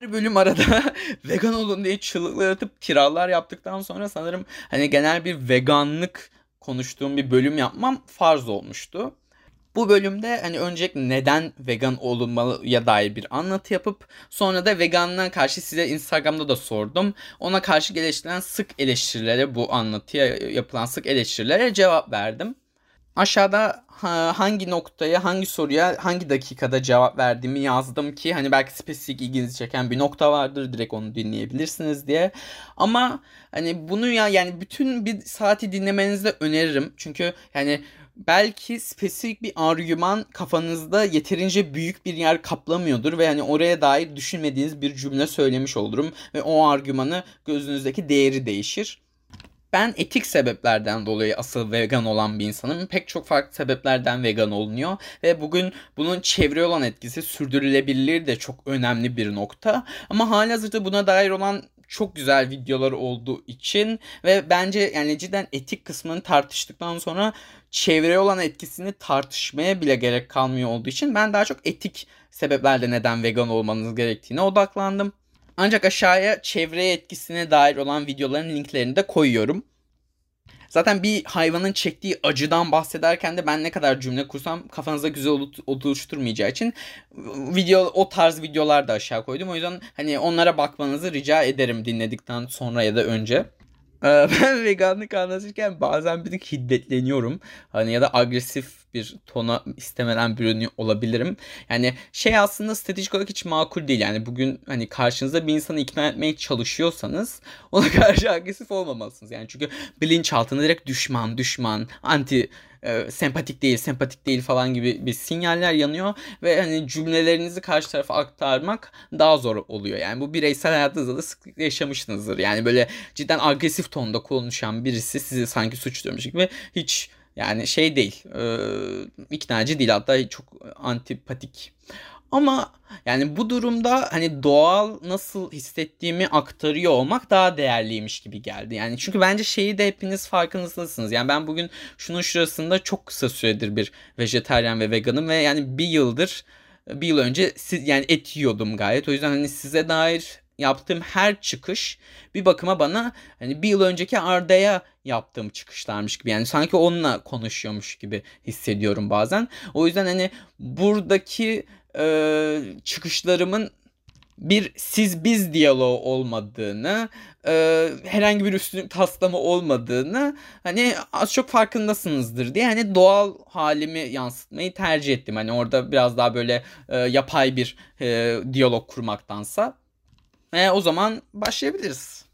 Bir bölüm arada vegan olun diye çığlıklar atıp kiralar yaptıktan sonra sanırım hani genel bir veganlık konuştuğum bir bölüm yapmam farz olmuştu. Bu bölümde hani öncelikle neden vegan olunmalıya dair bir anlatı yapıp sonra da veganlığa karşı size Instagram'da da sordum. Ona karşı geliştirilen sık eleştirilere bu anlatıya yapılan sık eleştirilere cevap verdim. Aşağıda hangi noktaya, hangi soruya, hangi dakikada cevap verdiğimi yazdım ki hani belki spesifik ilginizi çeken bir nokta vardır. Direkt onu dinleyebilirsiniz diye. Ama hani bunu ya yani bütün bir saati dinlemenizi de öneririm. Çünkü yani belki spesifik bir argüman kafanızda yeterince büyük bir yer kaplamıyordur ve hani oraya dair düşünmediğiniz bir cümle söylemiş olurum ve o argümanı gözünüzdeki değeri değişir. Ben etik sebeplerden dolayı asıl vegan olan bir insanım. Pek çok farklı sebeplerden vegan olunuyor. Ve bugün bunun çevre olan etkisi sürdürülebilirliği de çok önemli bir nokta. Ama halihazırda buna dair olan çok güzel videolar olduğu için ve bence yani cidden etik kısmını tartıştıktan sonra çevreye olan etkisini tartışmaya bile gerek kalmıyor olduğu için ben daha çok etik sebeplerle neden vegan olmanız gerektiğine odaklandım. Ancak aşağıya çevreye etkisine dair olan videoların linklerini de koyuyorum. Zaten bir hayvanın çektiği acıdan bahsederken de ben ne kadar cümle kursam kafanıza güzel oluşturmayacağı için video o tarz videolar da aşağı koydum. O yüzden hani onlara bakmanızı rica ederim dinledikten sonra ya da önce. Ee, ben veganlık anlatırken bazen bir hiddetleniyorum. Hani ya da agresif bir tona istemeden bürünüyor olabilirim. Yani şey aslında stratejik olarak hiç makul değil. Yani bugün hani karşınızda bir insanı ikna etmeye çalışıyorsanız ona karşı agresif olmamalısınız. Yani çünkü bilinçaltında direkt düşman, düşman, anti e, sempatik değil, sempatik değil falan gibi bir sinyaller yanıyor ve hani cümlelerinizi karşı tarafa aktarmak daha zor oluyor. Yani bu bireysel hayatınızda da sıklıkla yaşamışsınızdır. Yani böyle cidden agresif tonda konuşan birisi sizi sanki suçluyormuş gibi hiç yani şey değil. E, iknacı değil hatta çok antipatik. Ama yani bu durumda hani doğal nasıl hissettiğimi aktarıyor olmak daha değerliymiş gibi geldi. Yani çünkü bence şeyi de hepiniz farkındasınız. Yani ben bugün şunun şurasında çok kısa süredir bir vejeteryan ve veganım ve yani bir yıldır bir yıl önce siz yani et yiyordum gayet. O yüzden hani size dair yaptığım her çıkış bir bakıma bana hani bir yıl önceki Arda'ya yaptığım çıkışlarmış gibi. Yani sanki onunla konuşuyormuş gibi hissediyorum bazen. O yüzden hani buradaki e, çıkışlarımın bir siz biz diyaloğu olmadığını, e, herhangi bir üstünlük taslama olmadığını hani az çok farkındasınızdır diye hani doğal halimi yansıtmayı tercih ettim. Hani orada biraz daha böyle e, yapay bir e, diyalog kurmaktansa. E, o zaman başlayabiliriz.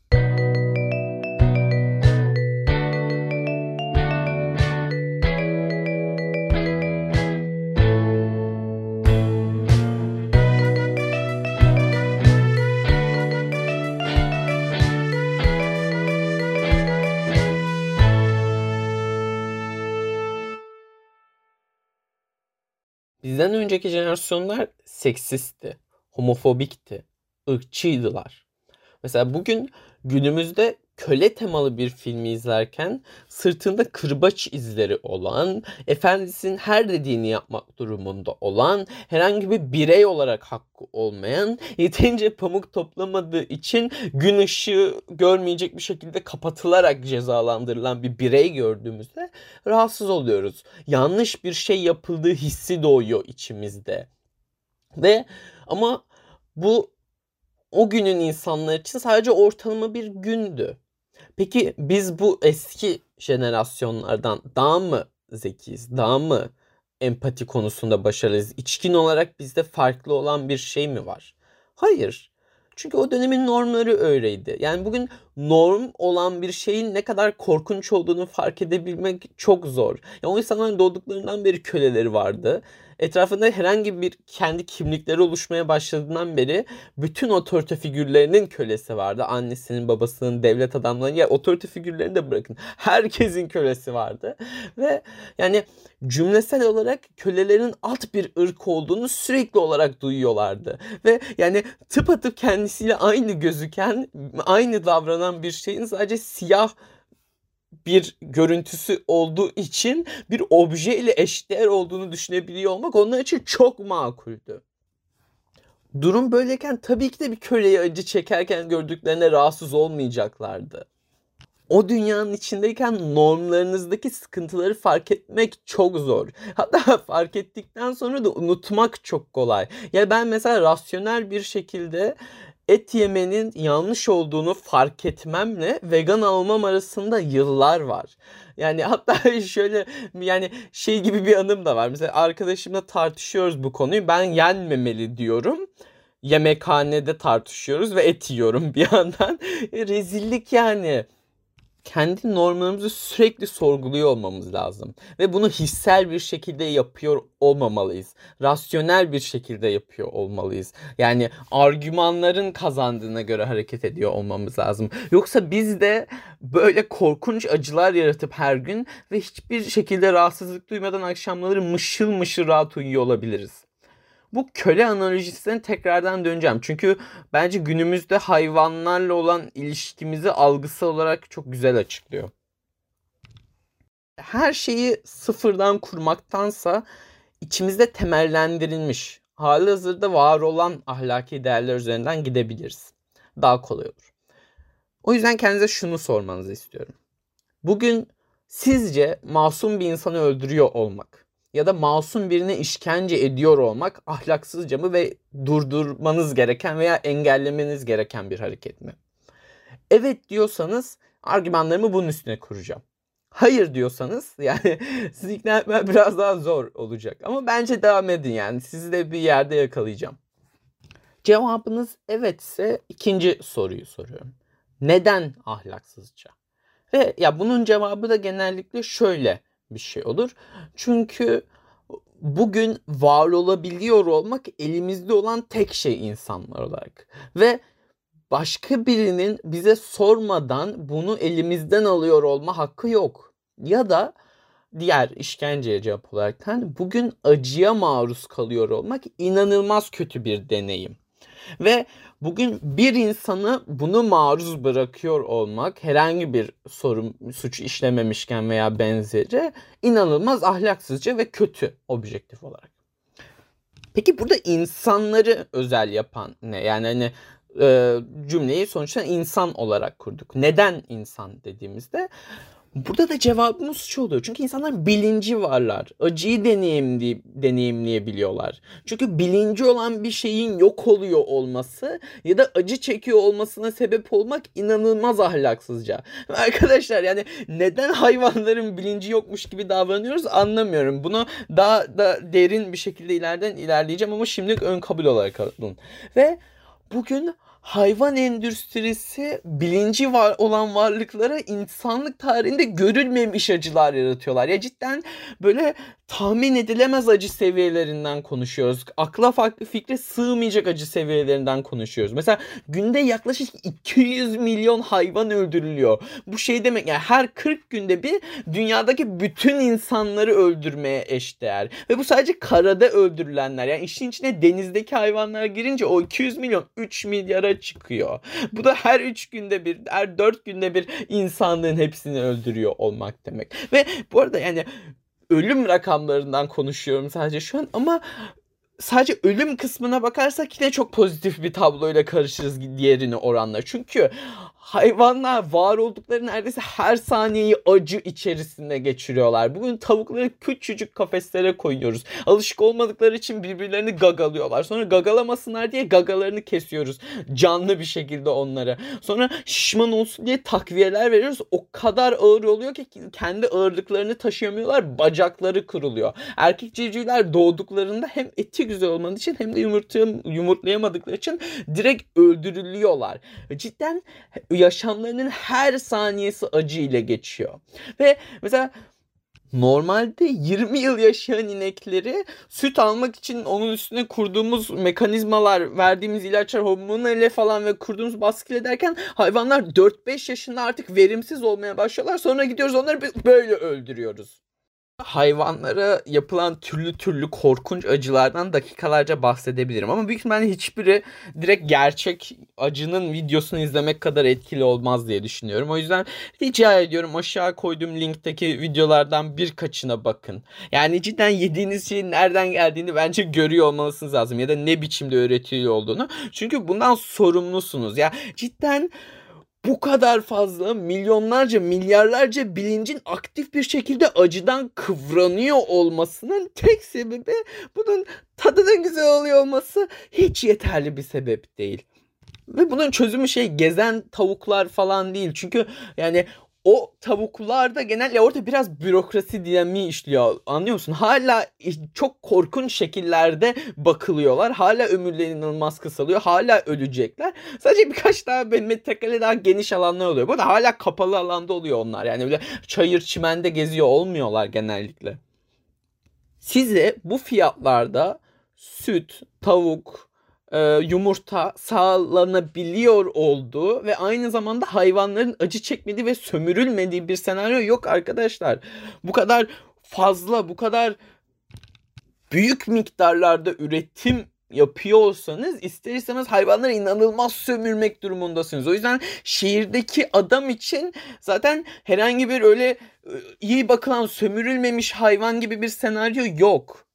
Bizden önceki jenerasyonlar seksistti, homofobikti, ırkçıydılar. Mesela bugün günümüzde köle temalı bir filmi izlerken sırtında kırbaç izleri olan, efendisinin her dediğini yapmak durumunda olan, herhangi bir birey olarak hakkı olmayan, yeterince pamuk toplamadığı için gün ışığı görmeyecek bir şekilde kapatılarak cezalandırılan bir birey gördüğümüzde rahatsız oluyoruz. Yanlış bir şey yapıldığı hissi doğuyor içimizde. Ve ama bu o günün insanlar için sadece ortalama bir gündü. Peki biz bu eski jenerasyonlardan daha mı zekiyiz? Daha mı empati konusunda başarılıyız? İçkin olarak bizde farklı olan bir şey mi var? Hayır. Çünkü o dönemin normları öyleydi. Yani bugün norm olan bir şeyin ne kadar korkunç olduğunu fark edebilmek çok zor. Yani o insanların doğduklarından beri köleleri vardı etrafında herhangi bir kendi kimlikleri oluşmaya başladığından beri bütün otorite figürlerinin kölesi vardı. Annesinin, babasının, devlet adamlarının ya otorite figürlerini de bırakın. Herkesin kölesi vardı. Ve yani cümlesel olarak kölelerin alt bir ırk olduğunu sürekli olarak duyuyorlardı. Ve yani tıpatıp kendisiyle aynı gözüken, aynı davranan bir şeyin sadece siyah bir görüntüsü olduğu için bir obje ile eşdeğer olduğunu düşünebiliyor olmak onlar için çok makuldü. Durum böyleyken tabii ki de bir köleyi acı çekerken gördüklerine rahatsız olmayacaklardı. O dünyanın içindeyken normlarınızdaki sıkıntıları fark etmek çok zor. Hatta fark ettikten sonra da unutmak çok kolay. Ya ben mesela rasyonel bir şekilde et yemenin yanlış olduğunu fark etmemle vegan olmam arasında yıllar var. Yani hatta şöyle yani şey gibi bir anım da var. Mesela arkadaşımla tartışıyoruz bu konuyu. Ben yenmemeli diyorum. Yemekhanede tartışıyoruz ve et yiyorum bir yandan. Rezillik yani kendi normlarımızı sürekli sorguluyor olmamız lazım. Ve bunu hissel bir şekilde yapıyor olmamalıyız. Rasyonel bir şekilde yapıyor olmalıyız. Yani argümanların kazandığına göre hareket ediyor olmamız lazım. Yoksa biz de böyle korkunç acılar yaratıp her gün ve hiçbir şekilde rahatsızlık duymadan akşamları mışıl mışıl rahat uyuyor olabiliriz bu köle analojisine tekrardan döneceğim. Çünkü bence günümüzde hayvanlarla olan ilişkimizi algısal olarak çok güzel açıklıyor. Her şeyi sıfırdan kurmaktansa içimizde temellendirilmiş, hali hazırda var olan ahlaki değerler üzerinden gidebiliriz. Daha kolay olur. O yüzden kendinize şunu sormanızı istiyorum. Bugün sizce masum bir insanı öldürüyor olmak ya da masum birine işkence ediyor olmak ahlaksızca mı ve durdurmanız gereken veya engellemeniz gereken bir hareket mi? Evet diyorsanız argümanlarımı bunun üstüne kuracağım. Hayır diyorsanız yani sizi ikna etmem biraz daha zor olacak. Ama bence devam edin yani sizi de bir yerde yakalayacağım. Cevabınız evetse ikinci soruyu soruyorum. Neden ahlaksızca? Ve ya bunun cevabı da genellikle şöyle bir şey olur. Çünkü bugün var olabiliyor olmak elimizde olan tek şey insanlar olarak. Ve başka birinin bize sormadan bunu elimizden alıyor olma hakkı yok. Ya da diğer işkenceye cevap olarak bugün acıya maruz kalıyor olmak inanılmaz kötü bir deneyim. Ve bugün bir insanı bunu maruz bırakıyor olmak herhangi bir sorun suç işlememişken veya benzeri inanılmaz ahlaksızca ve kötü objektif olarak. Peki burada insanları özel yapan ne? Yani hani e, cümleyi sonuçta insan olarak kurduk. Neden insan dediğimizde Burada da cevabımız şu oluyor. Çünkü insanlar bilinci varlar. Acıyı deneyimley deneyimleyebiliyorlar. Çünkü bilinci olan bir şeyin yok oluyor olması ya da acı çekiyor olmasına sebep olmak inanılmaz ahlaksızca. Arkadaşlar yani neden hayvanların bilinci yokmuş gibi davranıyoruz anlamıyorum. Bunu daha da derin bir şekilde ileriden ilerleyeceğim ama şimdilik ön kabul olarak alın. Ve bugün hayvan endüstrisi bilinci var olan varlıklara insanlık tarihinde görülmemiş acılar yaratıyorlar. Ya cidden böyle tahmin edilemez acı seviyelerinden konuşuyoruz. Akla farklı fikre sığmayacak acı seviyelerinden konuşuyoruz. Mesela günde yaklaşık 200 milyon hayvan öldürülüyor. Bu şey demek yani her 40 günde bir dünyadaki bütün insanları öldürmeye eşdeğer. Ve bu sadece karada öldürülenler. Yani işin içine denizdeki hayvanlar girince o 200 milyon 3 milyara çıkıyor. Bu da her 3 günde bir, her 4 günde bir insanlığın hepsini öldürüyor olmak demek. Ve bu arada yani ölüm rakamlarından konuşuyorum sadece şu an ama sadece ölüm kısmına bakarsak yine çok pozitif bir tabloyla karışırız diğerini oranla. Çünkü hayvanlar var oldukları neredeyse her saniyeyi acı içerisinde geçiriyorlar. Bugün tavukları küçücük kafeslere koyuyoruz. Alışık olmadıkları için birbirlerini gagalıyorlar. Sonra gagalamasınlar diye gagalarını kesiyoruz. Canlı bir şekilde onlara. Sonra şişman olsun diye takviyeler veriyoruz. O kadar ağır oluyor ki kendi ağırlıklarını taşıyamıyorlar. Bacakları kırılıyor. Erkek civcivler doğduklarında hem eti güzel olmadığı için hem de yumurtlayamadıkları için direkt öldürülüyorlar. Cidden yaşamlarının her saniyesi acı ile geçiyor. Ve mesela Normalde 20 yıl yaşayan inekleri süt almak için onun üstüne kurduğumuz mekanizmalar, verdiğimiz ilaçlar, hormonlarla falan ve kurduğumuz baskı derken hayvanlar 4-5 yaşında artık verimsiz olmaya başlıyorlar. Sonra gidiyoruz onları böyle öldürüyoruz. Hayvanlara yapılan türlü türlü korkunç acılardan dakikalarca bahsedebilirim. Ama büyük ihtimalle hiçbiri direkt gerçek acının videosunu izlemek kadar etkili olmaz diye düşünüyorum. O yüzden rica ediyorum aşağı koyduğum linkteki videolardan birkaçına bakın. Yani cidden yediğiniz şeyin nereden geldiğini bence görüyor olmalısınız lazım. Ya da ne biçimde öğretiliyor olduğunu. Çünkü bundan sorumlusunuz. Ya cidden bu kadar fazla milyonlarca milyarlarca bilincin aktif bir şekilde acıdan kıvranıyor olmasının tek sebebi bunun tadının güzel oluyor olması hiç yeterli bir sebep değil. Ve bunun çözümü şey gezen tavuklar falan değil. Çünkü yani o tavuklarda genelde orada biraz bürokrasi dinamiği işliyor. Anlıyor musun? Hala çok korkunç şekillerde bakılıyorlar. Hala ömürleri inanılmaz kısalıyor. Hala ölecekler. Sadece birkaç daha metrekare daha geniş alanlar oluyor. Bu da hala kapalı alanda oluyor onlar. Yani böyle çayır çimende geziyor olmuyorlar genellikle. Size bu fiyatlarda süt, tavuk, e, yumurta sağlanabiliyor olduğu ve aynı zamanda hayvanların acı çekmediği ve sömürülmediği bir senaryo yok arkadaşlar. Bu kadar fazla, bu kadar büyük miktarlarda üretim yapıyorsanız ister istemez hayvanları inanılmaz sömürmek durumundasınız. O yüzden şehirdeki adam için zaten herhangi bir öyle iyi bakılan sömürülmemiş hayvan gibi bir senaryo yok.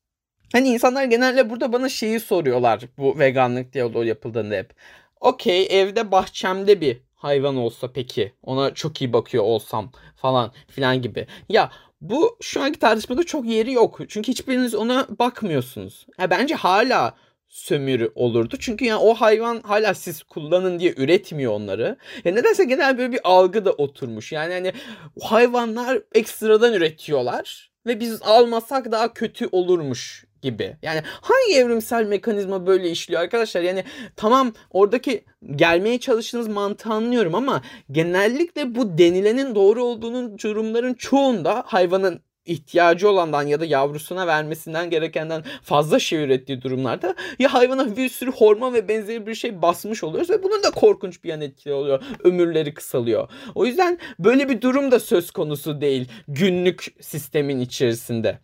Hani insanlar genelde burada bana şeyi soruyorlar bu veganlık diyaloğu yapıldığında hep. Okey evde bahçemde bir hayvan olsa peki ona çok iyi bakıyor olsam falan filan gibi. Ya bu şu anki tartışmada çok yeri yok. Çünkü hiçbiriniz ona bakmıyorsunuz. Ya bence hala sömürü olurdu. Çünkü yani o hayvan hala siz kullanın diye üretmiyor onları. Ya nedense genel böyle bir algı da oturmuş. Yani hani hayvanlar ekstradan üretiyorlar ve biz almasak daha kötü olurmuş gibi. Yani hangi evrimsel mekanizma böyle işliyor arkadaşlar? Yani tamam oradaki gelmeye çalıştığınız mantığı anlıyorum ama genellikle bu denilenin doğru olduğunun durumların çoğunda hayvanın ihtiyacı olandan ya da yavrusuna vermesinden gerekenden fazla şey ürettiği durumlarda ya hayvana bir sürü hormon ve benzeri bir şey basmış oluyoruz ve bunun da korkunç bir yan etkili oluyor. Ömürleri kısalıyor. O yüzden böyle bir durum da söz konusu değil günlük sistemin içerisinde.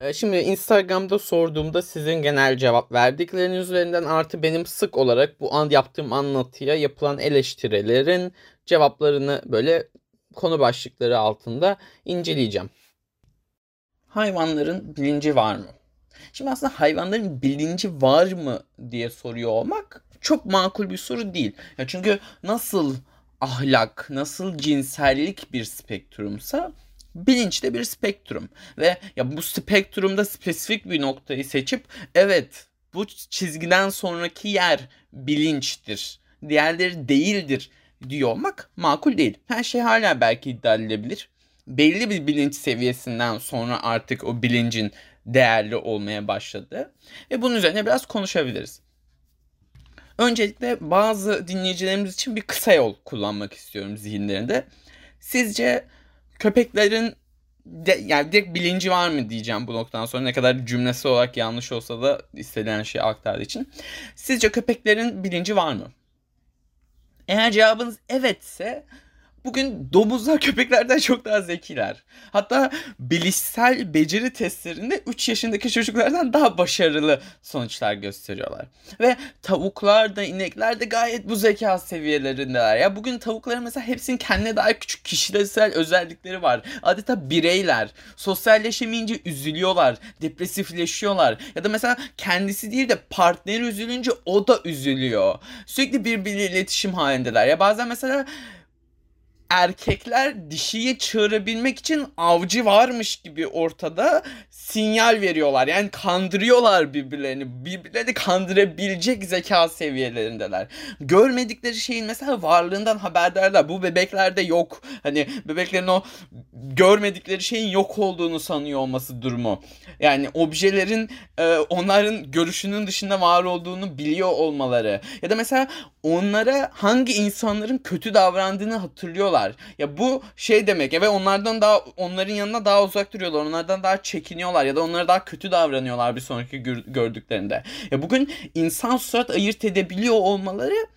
Ee, şimdi Instagram'da sorduğumda sizin genel cevap verdikleriniz üzerinden artı benim sık olarak bu an yaptığım anlatıya yapılan eleştirilerin cevaplarını böyle konu başlıkları altında inceleyeceğim. Hayvanların bilinci var mı? Şimdi aslında hayvanların bilinci var mı diye soruyor olmak çok makul bir soru değil. Ya çünkü nasıl ahlak, nasıl cinsellik bir spektrumsa bilinç de bir spektrum ve ya bu spektrumda spesifik bir noktayı seçip evet bu çizgiden sonraki yer bilinçtir. Diğerleri değildir diyor olmak makul değil. Her şey hala belki iddia edilebilir. Belli bir bilinç seviyesinden sonra artık o bilincin değerli olmaya başladı. Ve bunun üzerine biraz konuşabiliriz. Öncelikle bazı dinleyicilerimiz için bir kısa yol kullanmak istiyorum zihinlerinde. Sizce köpeklerin de, yani direkt bilinci var mı diyeceğim bu noktadan sonra ne kadar cümlesi olarak yanlış olsa da istenen şeyi aktardığı için. Sizce köpeklerin bilinci var mı? Eğer cevabınız evetse Bugün domuzlar köpeklerden çok daha zekiler. Hatta bilişsel beceri testlerinde 3 yaşındaki çocuklardan daha başarılı sonuçlar gösteriyorlar. Ve tavuklar da inekler de gayet bu zeka seviyelerindeler. Ya bugün tavukların mesela hepsinin kendine daha küçük kişisel özellikleri var. Adeta bireyler. Sosyalleşemeyince üzülüyorlar, depresifleşiyorlar. Ya da mesela kendisi değil de partneri üzülünce o da üzülüyor. Sürekli birbiriyle iletişim halindeler. Ya bazen mesela erkekler dişiyi çağırabilmek için avcı varmış gibi ortada sinyal veriyorlar. Yani kandırıyorlar birbirlerini. Birbirlerini kandırabilecek zeka seviyelerindeler. Görmedikleri şeyin mesela varlığından haberdarlar. Bu bebeklerde yok. Hani bebeklerin o görmedikleri şeyin yok olduğunu sanıyor olması durumu. Yani objelerin e, onların görüşünün dışında var olduğunu biliyor olmaları. Ya da mesela onlara hangi insanların kötü davrandığını hatırlıyorlar. Ya bu şey demek ya ve onlardan daha onların yanına daha uzak duruyorlar. Onlardan daha çekiniyorlar ya da onlara daha kötü davranıyorlar bir sonraki gördüklerinde. Ya bugün insan surat ayırt edebiliyor olmaları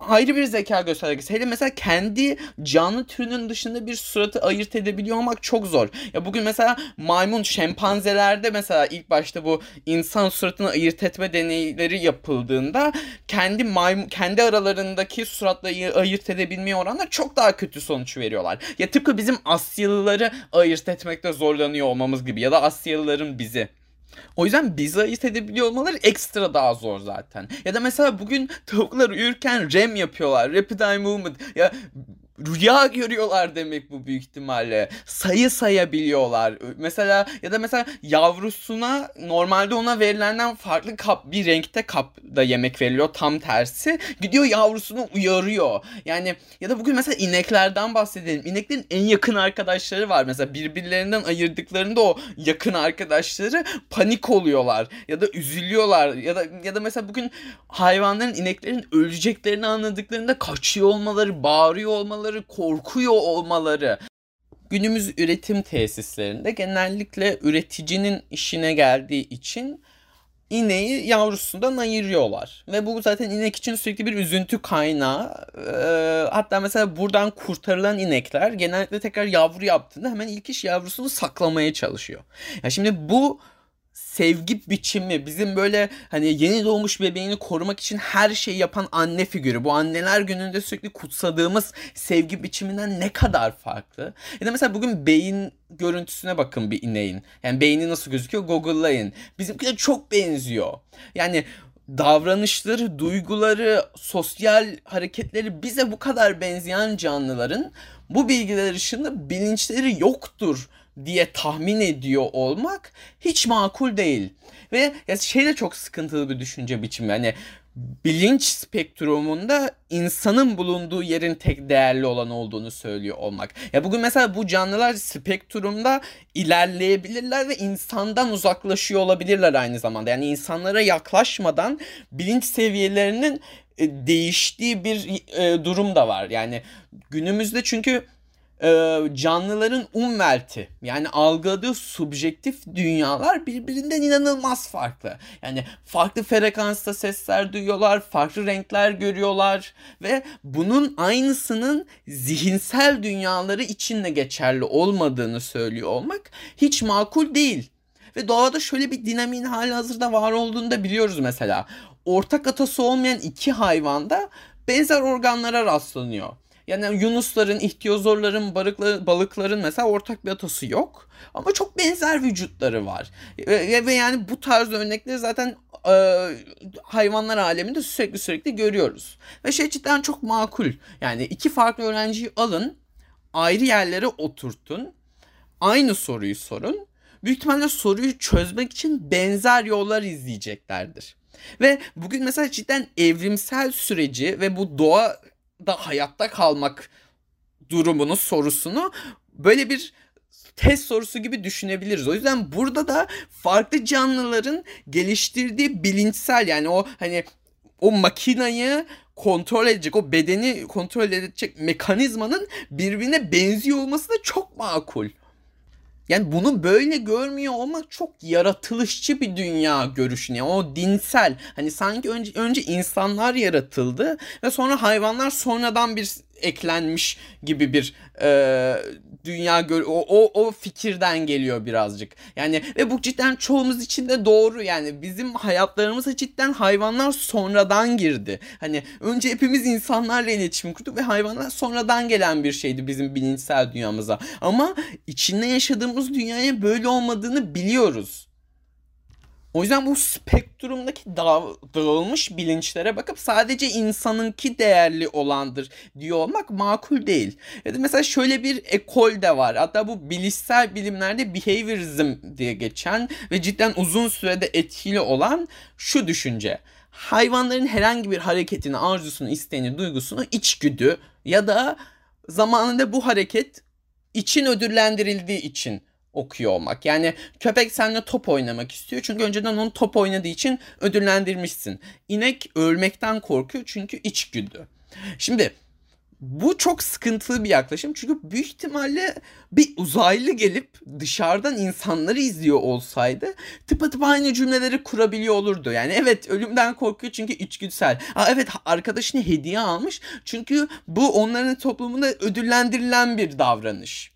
ayrı bir zeka göstergesi. Hele mesela kendi canlı türünün dışında bir suratı ayırt edebiliyor olmak çok zor. Ya bugün mesela maymun şempanzelerde mesela ilk başta bu insan suratını ayırt etme deneyleri yapıldığında kendi maymun kendi aralarındaki suratları ayırt edebilmeye oranla çok daha kötü sonuç veriyorlar. Ya tıpkı bizim Asyalıları ayırt etmekte zorlanıyor olmamız gibi ya da Asyalıların bizi. O yüzden bizi ayırt edebiliyor olmaları ekstra daha zor zaten. Ya da mesela bugün tavuklar uyurken REM yapıyorlar. Rapid Eye Movement. Ya rüya görüyorlar demek bu büyük ihtimalle. Sayı sayabiliyorlar. Mesela ya da mesela yavrusuna normalde ona verilenden farklı kap bir renkte kapda yemek veriliyor tam tersi. Gidiyor yavrusunu uyarıyor. Yani ya da bugün mesela ineklerden bahsedelim. İneklerin en yakın arkadaşları var. Mesela birbirlerinden ayırdıklarında o yakın arkadaşları panik oluyorlar ya da üzülüyorlar ya da ya da mesela bugün hayvanların ineklerin öleceklerini anladıklarında kaçıyor olmaları, bağırıyor olmaları olmaları, korkuyor olmaları. Günümüz üretim tesislerinde genellikle üreticinin işine geldiği için ineği yavrusundan ayırıyorlar. Ve bu zaten inek için sürekli bir üzüntü kaynağı. Ee, hatta mesela buradan kurtarılan inekler genellikle tekrar yavru yaptığında hemen ilk iş yavrusunu saklamaya çalışıyor. Ya şimdi bu sevgi biçimi bizim böyle hani yeni doğmuş bebeğini korumak için her şeyi yapan anne figürü bu anneler gününde sürekli kutsadığımız sevgi biçiminden ne kadar farklı. Ya da mesela bugün beyin görüntüsüne bakın bir ineğin. Yani beyni nasıl gözüküyor Google'layın. Bizimkine çok benziyor. Yani davranışları, duyguları, sosyal hareketleri bize bu kadar benzeyen canlıların bu bilgiler ışığında bilinçleri yoktur diye tahmin ediyor olmak hiç makul değil. Ve ya şey de çok sıkıntılı bir düşünce biçimi. Hani bilinç spektrumunda insanın bulunduğu yerin tek değerli olan olduğunu söylüyor olmak. Ya bugün mesela bu canlılar spektrumda ilerleyebilirler ve insandan uzaklaşıyor olabilirler aynı zamanda. Yani insanlara yaklaşmadan bilinç seviyelerinin e, değiştiği bir e, durum da var. Yani günümüzde çünkü e, canlıların umvelti yani algıladığı subjektif dünyalar birbirinden inanılmaz farklı. Yani farklı frekansta sesler duyuyorlar, farklı renkler görüyorlar ve bunun aynısının zihinsel dünyaları için de geçerli olmadığını söylüyor olmak hiç makul değil. Ve doğada şöyle bir dinamiğin hali hazırda var olduğunu da biliyoruz mesela. Ortak atası olmayan iki hayvanda benzer organlara rastlanıyor. Yani yunusların, ihtiyozorların, balıkların, mesela ortak bir atası yok. Ama çok benzer vücutları var. Ve, ve yani bu tarz örnekleri zaten e, hayvanlar aleminde sürekli sürekli görüyoruz. Ve şey cidden çok makul. Yani iki farklı öğrenciyi alın, ayrı yerlere oturtun, aynı soruyu sorun. Büyük ihtimalle soruyu çözmek için benzer yollar izleyeceklerdir. Ve bugün mesela cidden evrimsel süreci ve bu doğa da hayatta kalmak durumunu sorusunu böyle bir test sorusu gibi düşünebiliriz. O yüzden burada da farklı canlıların geliştirdiği bilinçsel yani o hani o makinayı kontrol edecek, o bedeni kontrol edecek mekanizmanın birbirine benziyor olması da çok makul. Yani bunu böyle görmüyor olmak çok yaratılışçı bir dünya görüşü. Yani o dinsel. Hani sanki önce, önce insanlar yaratıldı ve sonra hayvanlar sonradan bir eklenmiş gibi bir e, dünya gör o, o o fikirden geliyor birazcık. Yani ve bu cidden çoğumuz için de doğru yani bizim hayatlarımıza cidden hayvanlar sonradan girdi. Hani önce hepimiz insanlarla iletişim kurduk ve hayvanlar sonradan gelen bir şeydi bizim bilinçsel dünyamıza. Ama içinde yaşadığımız dünyaya böyle olmadığını biliyoruz. O yüzden bu spektrumdaki dağılmış bilinçlere bakıp sadece insanınki değerli olandır diyor olmak makul değil. Ya da mesela şöyle bir ekol de var. Hatta bu bilişsel bilimlerde behaviorism diye geçen ve cidden uzun sürede etkili olan şu düşünce. Hayvanların herhangi bir hareketini, arzusunu, isteğini, duygusunu içgüdü ya da zamanında bu hareket için ödüllendirildiği için okuyor olmak. Yani köpek seninle top oynamak istiyor. Çünkü önceden onu top oynadığı için ödüllendirmişsin. İnek ölmekten korkuyor çünkü içgüdü. Şimdi bu çok sıkıntılı bir yaklaşım. Çünkü büyük ihtimalle bir uzaylı gelip dışarıdan insanları izliyor olsaydı tıpatıp aynı cümleleri kurabiliyor olurdu. Yani evet ölümden korkuyor çünkü içgüdüsel. Aa, evet arkadaşını hediye almış çünkü bu onların toplumunda ödüllendirilen bir davranış.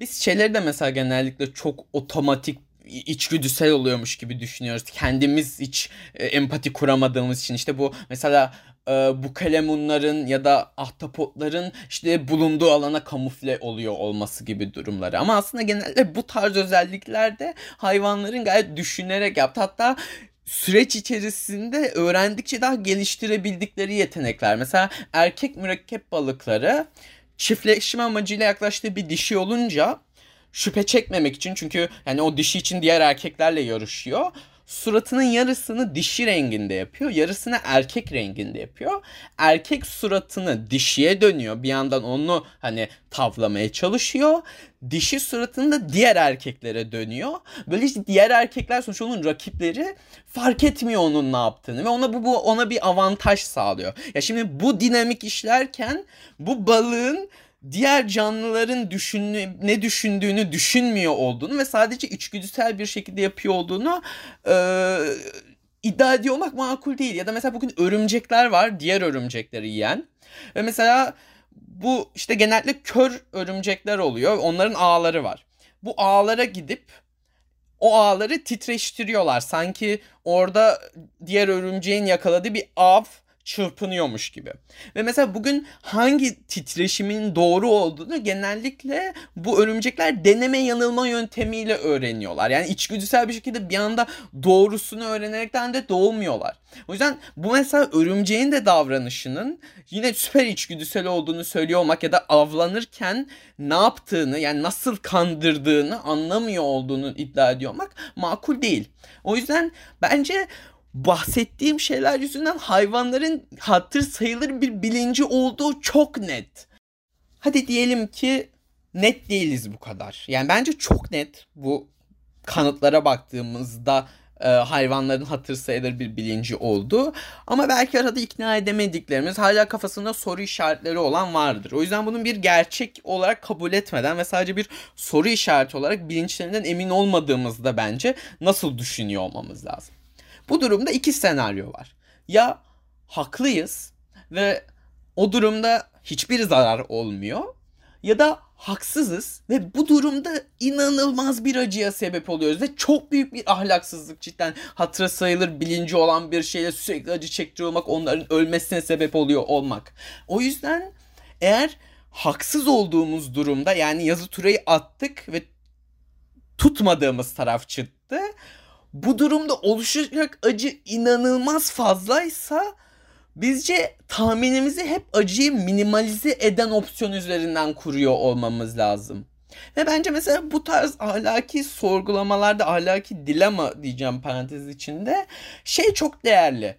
Biz şeyleri de mesela genellikle çok otomatik içgüdüsel oluyormuş gibi düşünüyoruz. Kendimiz hiç e, empati kuramadığımız için işte bu mesela e, bu kalemunların ya da ahtapotların işte bulunduğu alana kamufle oluyor olması gibi durumları. Ama aslında genelde bu tarz özelliklerde hayvanların gayet düşünerek yaptı. Hatta süreç içerisinde öğrendikçe daha geliştirebildikleri yetenekler. Mesela erkek mürekkep balıkları çiftleşme amacıyla yaklaştığı bir dişi olunca şüphe çekmemek için çünkü yani o dişi için diğer erkeklerle yarışıyor. Suratının yarısını dişi renginde yapıyor, yarısını erkek renginde yapıyor. Erkek suratını dişiye dönüyor. Bir yandan onu hani tavlamaya çalışıyor. Dişi suratını da diğer erkeklere dönüyor. Böyle işte diğer erkekler sonuçta onun rakipleri fark etmiyor onun ne yaptığını ve ona bu, bu ona bir avantaj sağlıyor. Ya şimdi bu dinamik işlerken bu balığın diğer canlıların düşündüğü, ne düşündüğünü düşünmüyor olduğunu ve sadece içgüdüsel bir şekilde yapıyor olduğunu e, iddia ediyor olmak makul değil. Ya da mesela bugün örümcekler var, diğer örümcekleri yiyen. Ve mesela bu işte genellikle kör örümcekler oluyor. Onların ağları var. Bu ağlara gidip o ağları titreştiriyorlar. Sanki orada diğer örümceğin yakaladığı bir av çırpınıyormuş gibi. Ve mesela bugün hangi titreşimin doğru olduğunu genellikle bu örümcekler deneme yanılma yöntemiyle öğreniyorlar. Yani içgüdüsel bir şekilde bir anda doğrusunu öğrenerekten de doğmuyorlar. O yüzden bu mesela örümceğin de davranışının yine süper içgüdüsel olduğunu söylüyor olmak ya da avlanırken ne yaptığını yani nasıl kandırdığını anlamıyor olduğunu iddia ediyor olmak makul değil. O yüzden bence bahsettiğim şeyler yüzünden hayvanların hatır sayılır bir bilinci olduğu çok net. Hadi diyelim ki net değiliz bu kadar. Yani bence çok net bu kanıtlara baktığımızda e, hayvanların hatır sayılır bir bilinci oldu. Ama belki arada ikna edemediklerimiz hala kafasında soru işaretleri olan vardır. O yüzden bunun bir gerçek olarak kabul etmeden ve sadece bir soru işareti olarak bilinçlerinden emin olmadığımızda bence nasıl düşünüyor olmamız lazım. Bu durumda iki senaryo var. Ya haklıyız ve o durumda hiçbir zarar olmuyor ya da haksızız ve bu durumda inanılmaz bir acıya sebep oluyoruz ve çok büyük bir ahlaksızlık cidden hatıra sayılır bilinci olan bir şeyle sürekli acı çektiriyor olmak onların ölmesine sebep oluyor olmak. O yüzden eğer haksız olduğumuz durumda yani yazı turayı attık ve tutmadığımız taraf çıktı bu durumda oluşacak acı inanılmaz fazlaysa bizce tahminimizi hep acıyı minimalize eden opsiyon üzerinden kuruyor olmamız lazım. Ve bence mesela bu tarz ahlaki sorgulamalarda ahlaki dilema diyeceğim parantez içinde şey çok değerli.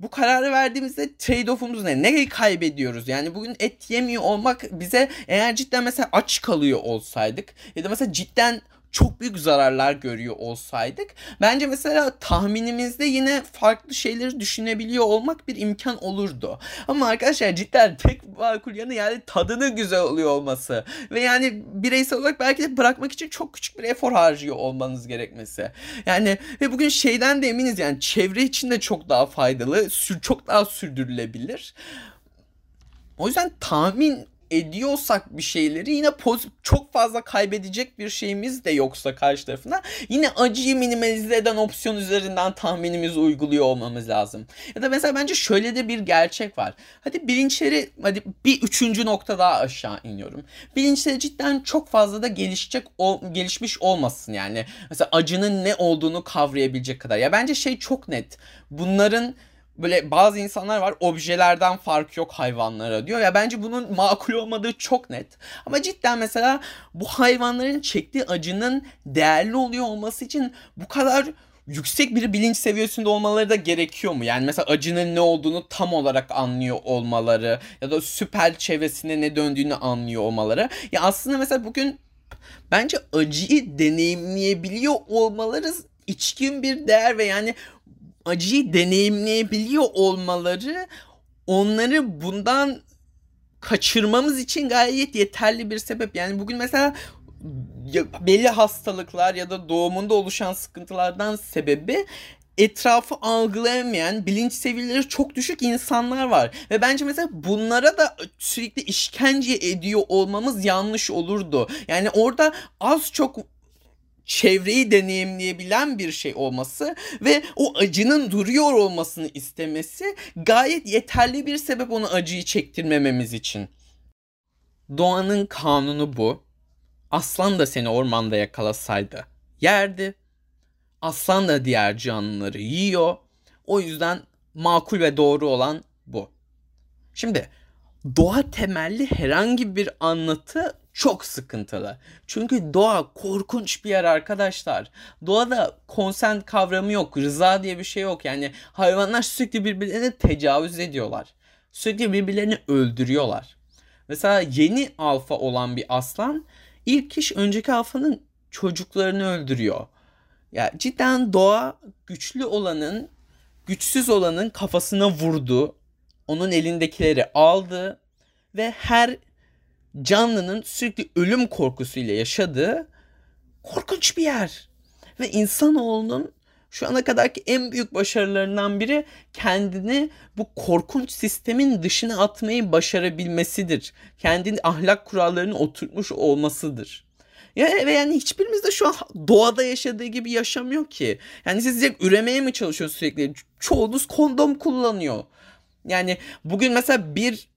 Bu kararı verdiğimizde trade-off'umuz ne? Nereyi kaybediyoruz? Yani bugün et yemiyor olmak bize eğer cidden mesela aç kalıyor olsaydık ya da mesela cidden çok büyük zararlar görüyor olsaydık bence mesela tahminimizde yine farklı şeyleri düşünebiliyor olmak bir imkan olurdu. Ama arkadaşlar cidden tek makul yanı yani tadının güzel oluyor olması ve yani bireysel olarak belki de bırakmak için çok küçük bir efor harcıyor olmanız gerekmesi. Yani ve bugün şeyden de eminiz yani çevre için de çok daha faydalı, çok daha sürdürülebilir. O yüzden tahmin ediyorsak bir şeyleri yine pozitif, çok fazla kaybedecek bir şeyimiz de yoksa karşı tarafına yine acıyı minimalize eden opsiyon üzerinden tahminimizi uyguluyor olmamız lazım. Ya da mesela bence şöyle de bir gerçek var. Hadi bilinçleri hadi bir üçüncü nokta daha aşağı iniyorum. Bilinçleri cidden çok fazla da gelişecek ol, gelişmiş olmasın yani. Mesela acının ne olduğunu kavrayabilecek kadar. Ya bence şey çok net. Bunların böyle bazı insanlar var objelerden fark yok hayvanlara diyor. Ya bence bunun makul olmadığı çok net. Ama cidden mesela bu hayvanların çektiği acının değerli oluyor olması için bu kadar yüksek bir bilinç seviyesinde olmaları da gerekiyor mu? Yani mesela acının ne olduğunu tam olarak anlıyor olmaları ya da süper çevresinde ne döndüğünü anlıyor olmaları. Ya aslında mesela bugün bence acıyı deneyimleyebiliyor olmaları içkin bir değer ve yani acıyı deneyimleyebiliyor olmaları onları bundan kaçırmamız için gayet yeterli bir sebep. Yani bugün mesela belli hastalıklar ya da doğumunda oluşan sıkıntılardan sebebi etrafı algılayamayan, bilinç seviyeleri çok düşük insanlar var. Ve bence mesela bunlara da sürekli işkence ediyor olmamız yanlış olurdu. Yani orada az çok çevreyi deneyimleyebilen bir şey olması ve o acının duruyor olmasını istemesi gayet yeterli bir sebep onu acıyı çektirmememiz için. Doğanın kanunu bu. Aslan da seni ormanda yakalasaydı yerdi. Aslan da diğer canlıları yiyor. O yüzden makul ve doğru olan bu. Şimdi doğa temelli herhangi bir anlatı çok sıkıntılı. Çünkü doğa korkunç bir yer arkadaşlar. Doğada konsent kavramı yok. Rıza diye bir şey yok. Yani hayvanlar sürekli birbirlerine tecavüz ediyorlar. Sürekli birbirlerini öldürüyorlar. Mesela yeni alfa olan bir aslan ilk iş önceki alfanın çocuklarını öldürüyor. Ya cidden doğa güçlü olanın güçsüz olanın kafasına vurdu. Onun elindekileri aldı ve her canlının sürekli ölüm korkusuyla yaşadığı korkunç bir yer. Ve insanoğlunun şu ana kadarki en büyük başarılarından biri kendini bu korkunç sistemin dışına atmayı başarabilmesidir. Kendini ahlak kurallarını oturtmuş olmasıdır. Ya ve yani hiçbirimiz de şu an doğada yaşadığı gibi yaşamıyor ki. Yani siz direkt üremeye mi çalışıyorsunuz sürekli? Çoğunuz kondom kullanıyor. Yani bugün mesela bir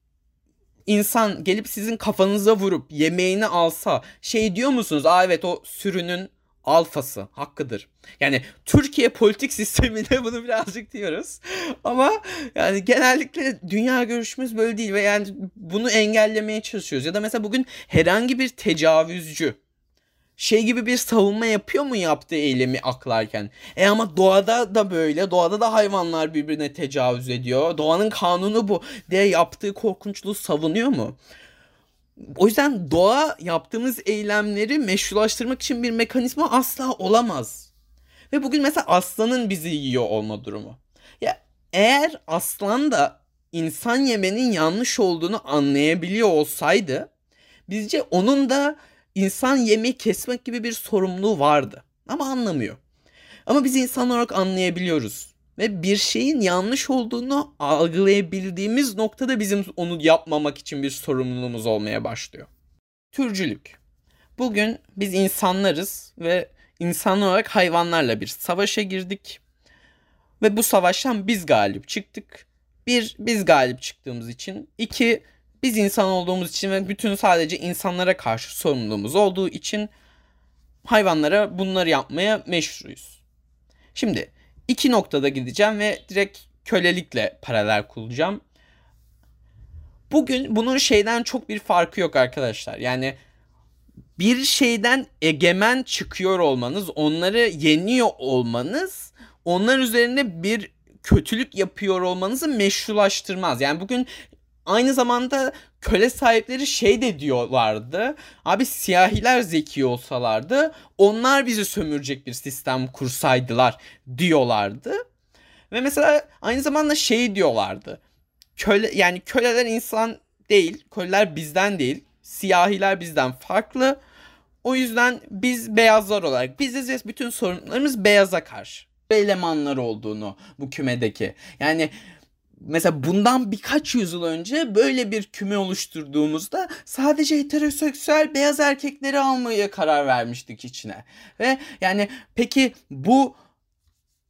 insan gelip sizin kafanıza vurup yemeğini alsa şey diyor musunuz? Aa evet o sürünün alfası hakkıdır. Yani Türkiye politik sisteminde bunu birazcık diyoruz. Ama yani genellikle dünya görüşümüz böyle değil ve yani bunu engellemeye çalışıyoruz. Ya da mesela bugün herhangi bir tecavüzcü şey gibi bir savunma yapıyor mu yaptığı eylemi aklarken? E ama doğada da böyle. Doğada da hayvanlar birbirine tecavüz ediyor. Doğanın kanunu bu diye yaptığı korkunçluğu savunuyor mu? O yüzden doğa yaptığımız eylemleri meşrulaştırmak için bir mekanizma asla olamaz. Ve bugün mesela aslanın bizi yiyor olma durumu. Ya eğer aslan da insan yemenin yanlış olduğunu anlayabiliyor olsaydı bizce onun da insan yemeği kesmek gibi bir sorumluluğu vardı. Ama anlamıyor. Ama biz insan olarak anlayabiliyoruz. Ve bir şeyin yanlış olduğunu algılayabildiğimiz noktada bizim onu yapmamak için bir sorumluluğumuz olmaya başlıyor. Türcülük. Bugün biz insanlarız ve insan olarak hayvanlarla bir savaşa girdik. Ve bu savaştan biz galip çıktık. Bir, biz galip çıktığımız için. iki biz insan olduğumuz için ve bütün sadece insanlara karşı sorumluluğumuz olduğu için hayvanlara bunları yapmaya meşruyuz. Şimdi iki noktada gideceğim ve direkt kölelikle paralel kuracağım. Bugün bunun şeyden çok bir farkı yok arkadaşlar. Yani bir şeyden egemen çıkıyor olmanız, onları yeniyor olmanız, onlar üzerine bir kötülük yapıyor olmanızı meşrulaştırmaz. Yani bugün aynı zamanda köle sahipleri şey de diyorlardı. Abi siyahiler zeki olsalardı onlar bizi sömürecek bir sistem kursaydılar diyorlardı. Ve mesela aynı zamanda şey diyorlardı. Köle yani köleler insan değil, köleler bizden değil. Siyahiler bizden farklı. O yüzden biz beyazlar olarak biziz bütün sorunlarımız beyaza karşı elemanlar olduğunu bu kümedeki. Yani mesela bundan birkaç yüzyıl önce böyle bir küme oluşturduğumuzda sadece heteroseksüel beyaz erkekleri almaya karar vermiştik içine. Ve yani peki bu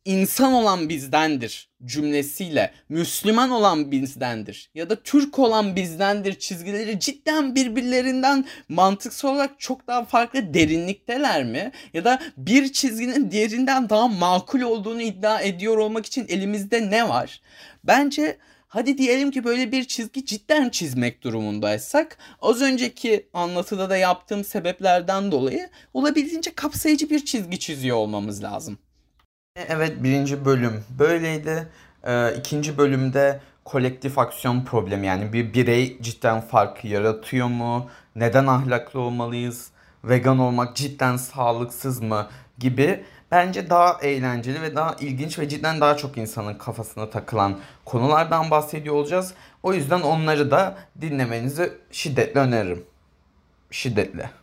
insan olan bizdendir cümlesiyle Müslüman olan bizdendir ya da Türk olan bizdendir çizgileri cidden birbirlerinden mantıksal olarak çok daha farklı derinlikteler mi? Ya da bir çizginin diğerinden daha makul olduğunu iddia ediyor olmak için elimizde ne var? Bence hadi diyelim ki böyle bir çizgi cidden çizmek durumundaysak az önceki anlatıda da yaptığım sebeplerden dolayı olabildiğince kapsayıcı bir çizgi çiziyor olmamız lazım. Evet birinci bölüm böyleydi. Ee, ikinci bölümde kolektif aksiyon problemi yani bir birey cidden farkı yaratıyor mu? Neden ahlaklı olmalıyız? Vegan olmak cidden sağlıksız mı? Gibi bence daha eğlenceli ve daha ilginç ve cidden daha çok insanın kafasına takılan konulardan bahsediyor olacağız. O yüzden onları da dinlemenizi şiddetle öneririm. Şiddetle.